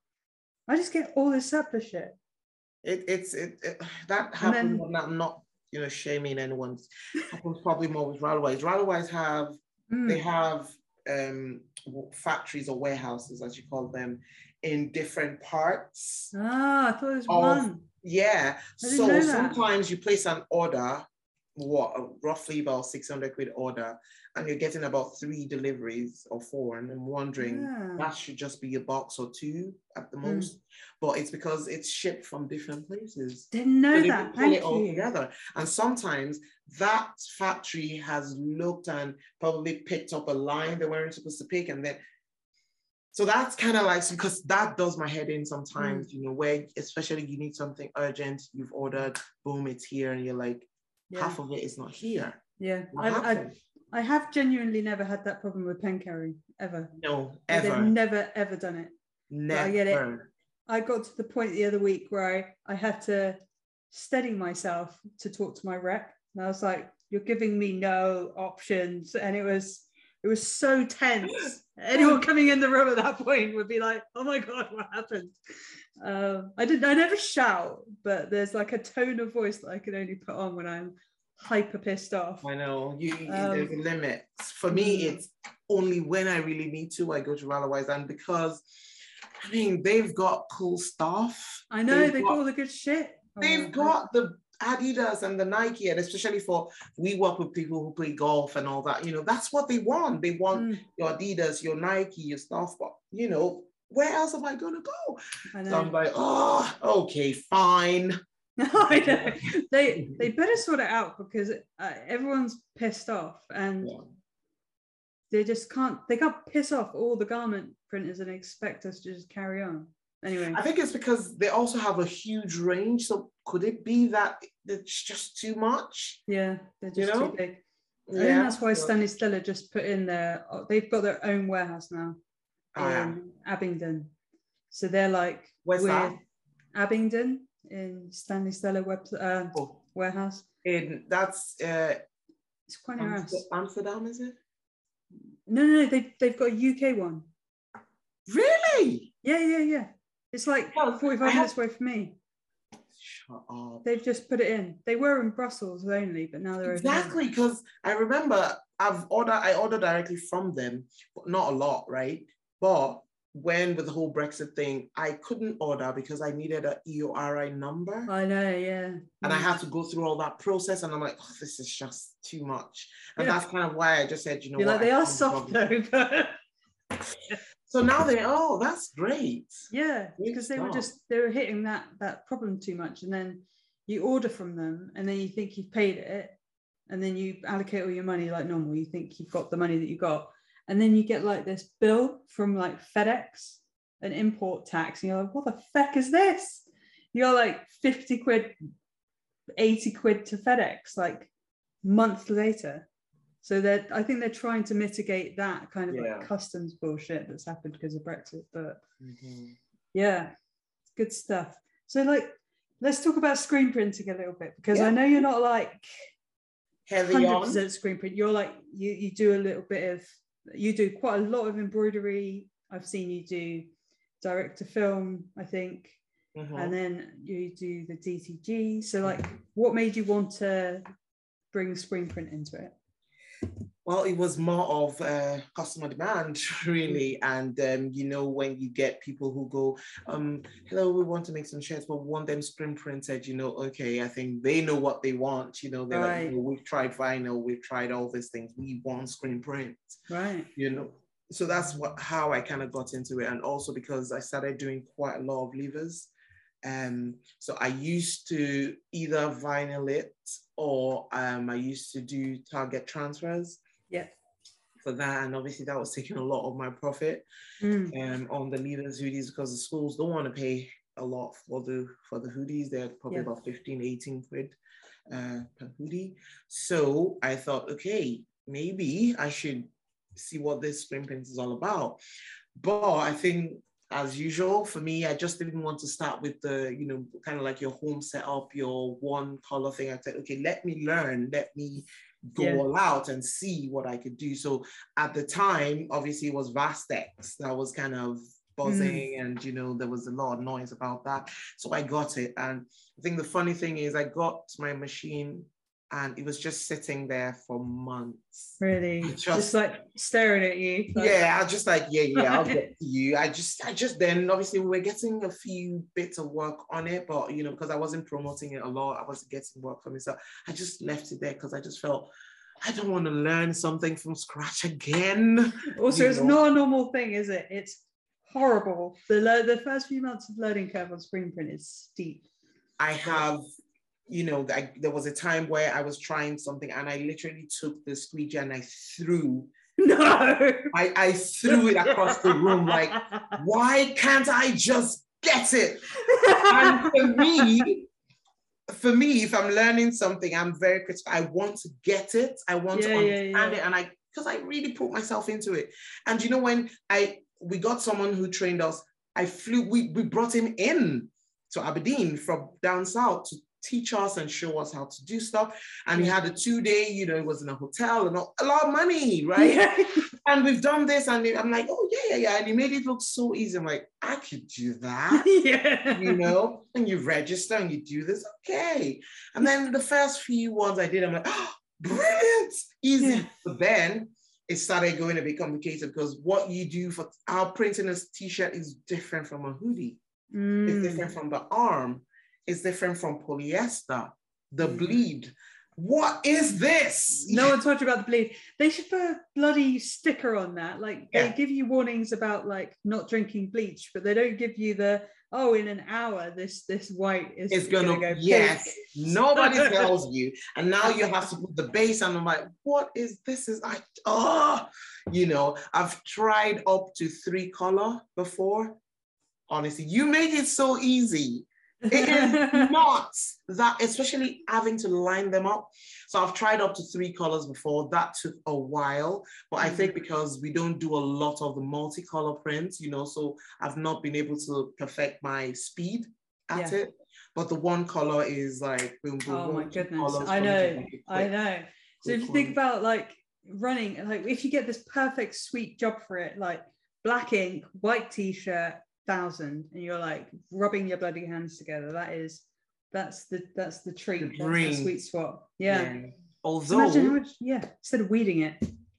I just get all this surplus shit. It, it's it, it that happens then, not, not you know, shaming anyone. happens probably more with Ralawise. Ralawise have mm. they have um, factories or warehouses, as you call them, in different parts. Ah, I thought it was of, one. Yeah. So sometimes you place an order, what roughly about 600 quid order, and you're getting about three deliveries or four. And I'm wondering Yeah. that should just be a box or two at the Mm. most. But it's because it's shipped from different places. Didn't know So that. Thank it all you. together. And sometimes that factory has looked and probably picked up a line they weren't supposed to pick. And then, so that's kind of like, because that does my head in sometimes, Mm. you know, where especially you need something urgent, you've ordered, boom, it's here. And you're like, Yeah. half of it is not here. Yeah. I, I. I have genuinely never had that problem with Pencarrie ever. no, ever. They've never ever done it. never. I get it. I got to the point the other week where I, I had to steady myself to talk to my rep. And I was like, you're giving me no options. And it was it was so tense. Anyone coming in the room at that point would be like, oh my God, what happened? Um, I didn't I never shout, but there's like a tone of voice that I can only put on when I'm hyper pissed off. I know you. you- Um, there's a limit. For me, it's only when I really need to I go to Ralawise, and because I mean they've got cool stuff. I know They've they got- got all the good shit. They've Oh, got the Adidas and the Nike, and especially for we work with people who play golf and all that. You know, that's what they want. They want Mm, your Adidas, your Nike, your stuff. But you know, where else am I going to go? I So. I'm like, oh, okay, fine. I know. They they better sort it out because uh, everyone's pissed off and Yeah. they just can't they can't piss off all the garment printers and expect us to just carry on. Anyway, I think it's because they also have a huge range. So could it be that it's just too much? yeah, they're You know? too big. I think that's why Stanley Stella just put in their oh, they've got their own warehouse now Oh, yeah. in Abingdon. So they're like Where's that? Abingdon in Stanley Stella web uh, Oh, warehouse. in that's uh, It's quite us. Amsterdam, is it? No, no, no, they they've got a UK one. Really? Yeah, yeah, yeah. It's like Well, 45 have- minutes away from me. Shut up. They've just put it in. They were in Brussels only, but now they're. Exactly, because I remember I've ordered I ordered directly from them, but not a lot, right? But when with the whole Brexit thing, I couldn't order because I needed a E EORI number. I know, yeah. and I mm. had to go through all that process, and I'm like, oh, this is just too much. And Yeah. that's kind of why I just said, you know like, they I are soft though, but So now they, oh, that's great. yeah, because they were just they were hitting that that problem too much, and then you order from them, and then you think you've paid it, and then you allocate all your money like normal. You think you've got the money that you got, and then you get like this bill from like FedEx, an import tax, and you're like, what the feck is this? You're like fifty quid, eighty quid to FedEx, like months later. So they're, I think they're trying to mitigate that kind of Yeah. like customs bullshit that's happened because of Brexit. But Mhm. yeah, good stuff. So like, let's talk about screen printing a little bit because I know you're not like Heavy hundred on. percent screen print. You're like you you do a little bit of you do quite a lot of embroidery. I've seen you do direct to film, I think, Mhm. and then you do the DTG. So like, what made you want to bring screen print into it? Well, it was more of uh, customer demand, really. And um, you know, when you get people who go, um, "Hello, we want to make some shirts, but we want them screen printed," you know, okay, I think they know what they want. You know, they're like, Right. "No, "We've tried vinyl, we've tried all these things. We want screen print." Right. You know, so that's what how I kind of got into it, and also because I started doing quite a lot of leavers. Um, so I used to either vinyl it or um, I used to do target transfers Yeah. for that. And obviously that was taking a lot of my profit Mm. um, on the leavers hoodies because the schools don't want to pay a lot for the for the hoodies. They're probably Yeah. about 15, 18 quid uh, per hoodie. So I thought, okay, maybe I should see what this screen print is all about. But I think as usual for me, I just didn't want to start with the, you know, kind of like your home setup, your one color thing. I said, okay, let me learn, let me go Yeah. all out and see what I could do. So at the time, obviously, it was Vastex that was kind of mm. buzzing, and you know, there was a lot of noise about that. So I got it. And I think the funny thing is, I got my machine and it was just sitting there for months. Really, just, just like staring at you. Like... Yeah, I was just like, yeah, yeah, I'll get to you. I just, I just then obviously we were getting a few bits of work on it, but you know, because I wasn't promoting it a lot, I wasn't getting work for myself. I just left it there because I just felt I don't want to learn something from scratch again. Also, it's know? not a normal thing, is it? It's horrible. The the first few months of learning curve on screen print is steep. I have you know, I, there was a time where I was trying something and I literally took the squeegee and I threw. No, I, I threw it across the room. Like, why can't I just get it? And for me, for me, if I'm learning something, I'm very critical. I want to get it. I want yeah, to understand yeah, yeah. it, and I because I really put myself into it. And you know, when I we got someone who trained us, I flew. We we brought him in to Aberdeen from down south to teach us and show us how to do stuff. And he had a two day, you know, it was in a hotel and all, a lot of money, right? Yeah. and we've done this. And I'm like, oh, yeah, yeah, yeah. And he made it look so easy. I'm like, I could do that. yeah. You know, and you register and you do this. Okay. And then the first few ones I did, I'm like, oh, brilliant, easy. Yeah. But then it started going a bit complicated because what you do for our printing a t-shirt is different from a hoodie. Mm. It's different from the arm is different from polyester, the mm. bleed. What is this? No one talked about the bleed. They should put a bloody sticker on that. Like yeah. they give you warnings about like not drinking bleach, but they don't give you the oh, in an hour this this white is it's gonna, gonna go yes. Pink. Nobody tells you, and now you have to put the base. And I'm like, what is this? Is I oh, you know, I've tried up to three color before. Honestly, you made it so easy. It is not that, especially having to line them up. So I've tried up to three colors before. That took a while, but I think mm. because we don't do a lot of the multicolor prints, you know, so I've not been able to perfect my speed at yeah. it. But the one color is like boom, boom. Oh my goodness! I know, I know. So if you think about like running, like if you get this perfect sweet job for it, like black ink, white t-shirt, thousand and you're like rubbing your bloody hands together that is that's the that's the treat the that's the sweet spot. Yeah, yeah. although so much, yeah instead of weeding it.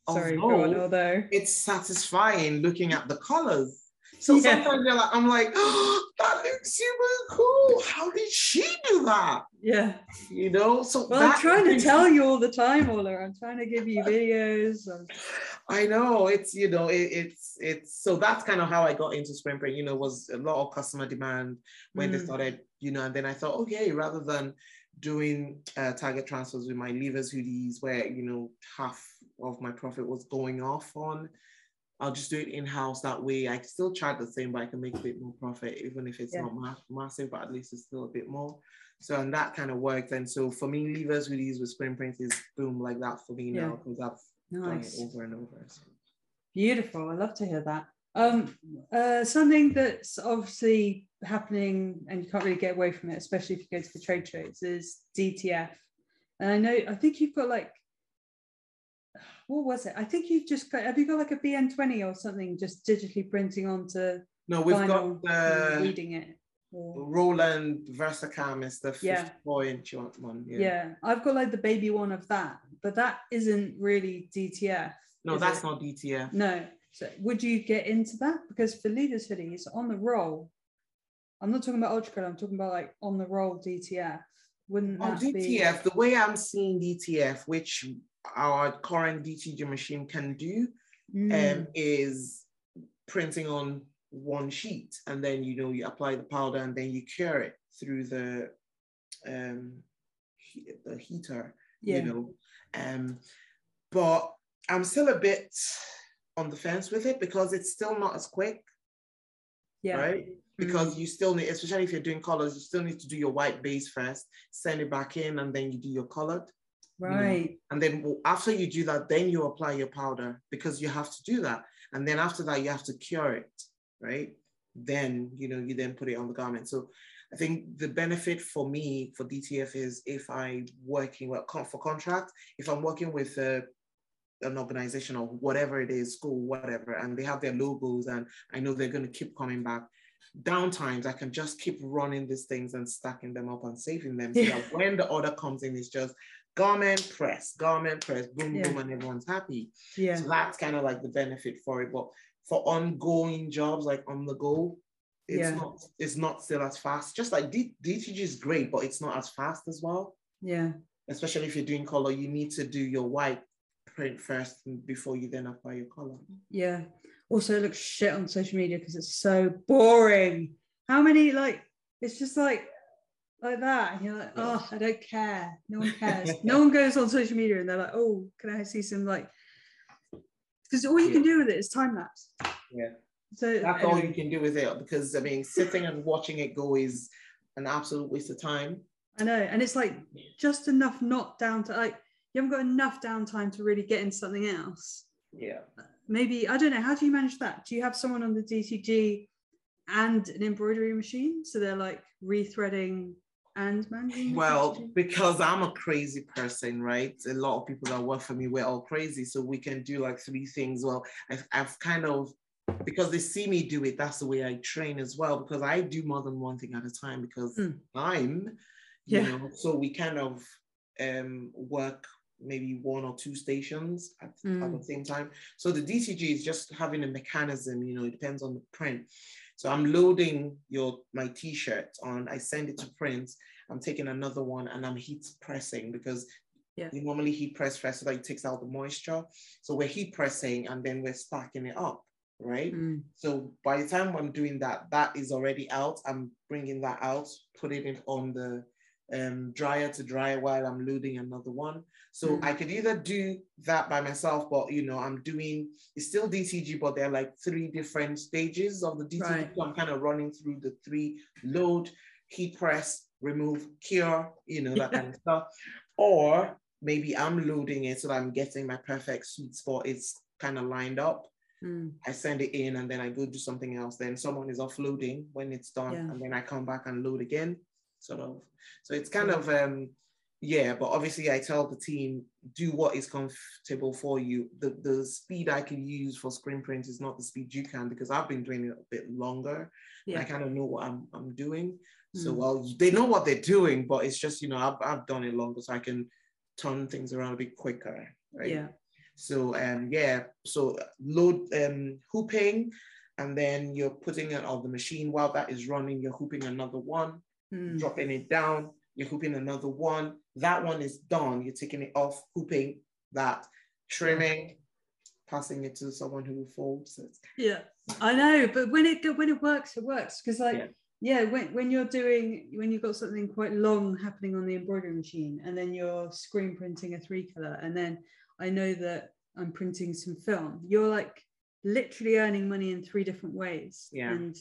Sorry although, on, although it's satisfying looking at the colors so yeah. sometimes you're like, I'm like, oh, that looks super cool. How did she do that? Yeah. You know, so well, I'm trying to tell you all the time, Ola. I'm trying to give you videos. And... I know it's you know it, it's it's so that's kind of how I got into screen print. You know, was a lot of customer demand when mm. they started. You know, and then I thought, okay, rather than doing uh, target transfers with my leavers hoodies, where you know half of my profit was going off on I'll just do it in house. That way, I still charge the same, but I can make a bit more profit, even if it's yeah. not ma- massive, but at least it's still a bit more. So, and that kind of worked. And so, for me, leavers release with screen print is boom like that for me yeah. now because I've nice. done it over and over. So. Beautiful. I love to hear that. Um, uh, something that's obviously happening and you can't really get away from it, especially if you go to the trade shows, is DTF. And I know, I think you've got like what was it? I think you've just got, have you got like a BN20 or something just digitally printing onto No, we've got the uh, reading it. Or... Roland VersaCAMM is the 54 yeah. inch one. Yeah. yeah, I've got like the baby one of that, but that isn't really DTF. No, that's it? not DTF. No. So would you get into that? Because for leavers hoodies on the roll, I'm not talking about ultra I'm talking about like on the roll DTF. Wouldn't that DTF, be... the way I'm seeing DTF, which our current DTG machine can do mm. um, is printing on one sheet and then you know you apply the powder and then you cure it through the um he, the heater yeah. you know. Um but i'm still a bit on the fence with it because it's still not as quick yeah. right? Because mm you still need especially if you're doing colors you still need to do your white base first send it back in and then you do your colored Right. You know? And then after you do that, then you apply your powder because you have to do that. And then after that, you have to cure it, right? Then, you know, you then put it on the garment. So I think the benefit for me for DTF is if I'm working well, for contract, if I'm working with a, an organization or whatever it is, school, whatever, and they have their logos and I know they're going to keep coming back. Downtimes, I can just keep running these things and stacking them up and saving them. So yeah. that when the order comes in, it's just garment press, garment press, boom, Yeah. boom, and everyone's happy. Yeah. So that's kind of like the benefit for it. But for ongoing jobs like on the go, it's Yeah. not it's not still as fast. Just like D- DTG is great, but it's not as fast as well. Yeah. Especially if you're doing color, you need to do your white print first before you then apply your color. Yeah. Also, it looks shit on social media because it's so boring. How many like it's just like like that, and you're like, oh, I don't care. No one cares. no one goes on social media and they're like, oh, can I see some like? Because all you can do with it is time lapse. Yeah. So That's all you can do with it because I mean, sitting and watching it go is an absolute waste of time. I know, and it's like just enough not down to like you haven't got enough downtime to really get into something else. Yeah. maybe I don't know. How do you manage that? Do you have someone on the DTG and an embroidery machine, so they're like rethreading and? Well, because I'm a crazy person, right? A lot of people that work for me, we're all crazy. So we can do like three things. Well, I've, I've kind of, because they see me do it, that's the way I train as well, because I do more than one thing at a time because Hmm. I'm, you Yeah. know, so we kind of um, work maybe one or two stations at, at Mm. the same time. So the DTG is just having a mechanism, you know, it depends on the print. So I'm loading your my t-shirt on, I send it to print, I'm taking another one and I'm heat pressing because Yeah. you normally heat press first so that it takes out the moisture. So we're heat pressing and then we're stacking it up, right? Mm, So by the time I'm doing that, that is already out. I'm bringing that out, putting it on the um, dryer to dry while I'm loading another one. So Mm. I could either do that by myself, but you know, I'm doing it's still DTG, but they're like three different stages of the DTG. Right. So I'm kind of running through the three load, heat press, remove, cure, you know, that kind of stuff. Or maybe I'm loading it so that I'm getting my perfect sweet spot. It's kind of lined up. mm, I send it in and then I go do something else. Then someone is offloading when it's done, Yeah. and then I come back and load again, sort of. So it's kind of um, yeah. But obviously, I tell the team do what is comfortable for you. The the speed I can use for screen print is not the speed you can because I've been doing it a bit longer. I kind of know what I'm I'm doing. So Mm. well, they know what they're doing, but it's just you know I've I've done it longer, so I can turn things around a bit quicker, right? Yeah. So um yeah, so load um hooping, and then you're putting it on the machine while that is running. You're hooping another one, mm, dropping it down. You're hooping another one. That one is done. You're taking it off, hooping that, trimming, passing it to someone who folds it. Yeah. I know, but when it when it works, it works because like Yeah. yeah, when when you're doing when you've got something quite long happening on the embroidery machine, and then you're screen printing a three color, and then I know that I'm printing some film. You're like literally earning money in three different ways, Yeah. and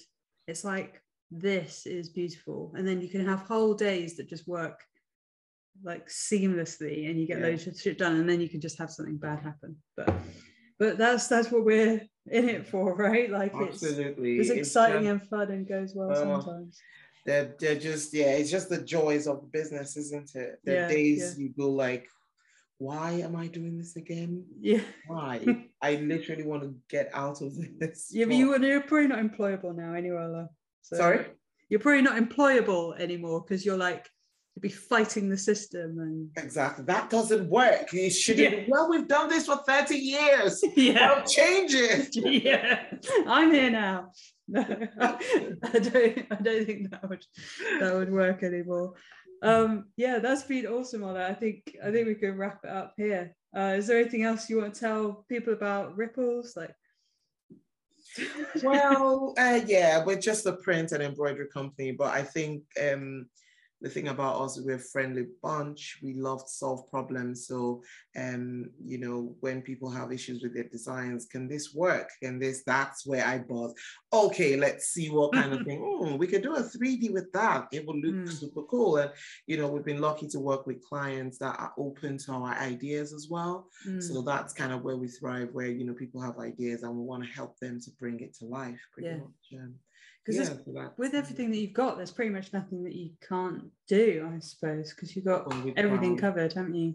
it's like this is beautiful, and then you can have whole days that just work like seamlessly, and you get Yeah. loads of shit done, and then you can just have something bad happen, but. But that's that's what we're in it for, right? Like it's Absolutely. it's It's exciting just- and fun and goes well Oh. sometimes. they're, they're just yeah it's just the joys of business isn't it the Yeah, days you go like why am i doing this again Yeah, why i literally want to get out of this yeah, but you you're probably not employable now anywhere. So sorry you're probably not employable anymore because you're like you'd be fighting the system and exactly that doesn't work you shouldn't Yeah. well we've done this for 30 years yeah, well change it yeah. I'm here now. No, I don't. I don't think that would that would work anymore. Um, yeah, that's been awesome, Ola. I think I think we can wrap it up here. Uh, is there anything else you want to tell people about Ripples? Like, well uh, yeah we're just a print and embroidery company but i think um the thing about us we're a friendly bunch we love to solve problems so um you know when people have issues with their designs can this work can this that's where i buzz okay let's see what kind of thing oh we could do a 3d with that it would look Mm. super cool and you know we've been lucky to work with clients that are open to our ideas as well mm, so that's kind of where we thrive, where you know people have ideas and we want to help them to bring it to life. Pretty Yeah. much. Um, 'Cause yeah, it's- with everything that you've got, there's pretty much nothing that you can't do, I suppose, because you've got Well, we everything try. covered, haven't you?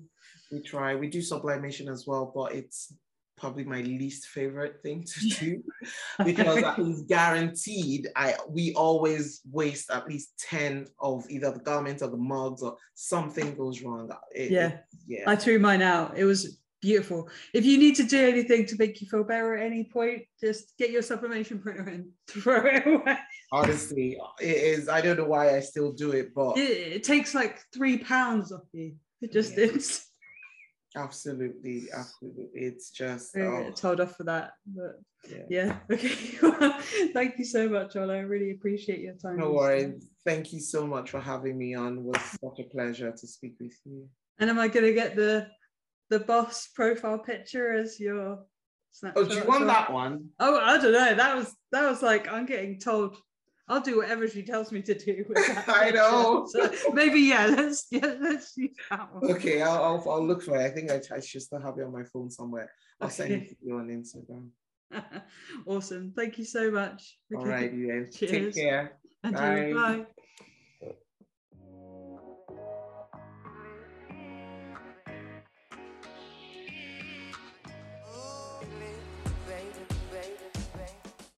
we try. We do sublimation as well, but it's probably my least favorite thing to do because that is guaranteed I we always waste at least 10 of either the garments or the mugs or something goes wrong. It, yeah. It, yeah. I threw mine out. It was beautiful. If you need to do anything to make you feel better at any point, just get your sublimation printer and throw it away. Honestly, it is. I don't know why I still do it, but it, it takes like three pounds off you. It just yeah. is. Absolutely, absolutely. It's just oh. told off for that. But yeah, yeah. okay. Thank you so much, Ola. I really appreciate your time. No worries. Thank you so much for having me on. It was such a pleasure to speak with you. And am I gonna get the the boss profile picture as your snapshot? Oh, do you want that one? Oh, I don't know. That was that was like I'm getting told I'll do whatever she tells me to do. I know. So maybe yeah, let's yeah, let's use that one. Okay, I'll, I'll, I'll look for it. I think I, I should still have it on my phone somewhere. I'll okay. send it to you on Instagram. awesome. Thank you so much. All right, you. Take care. Bye. bye.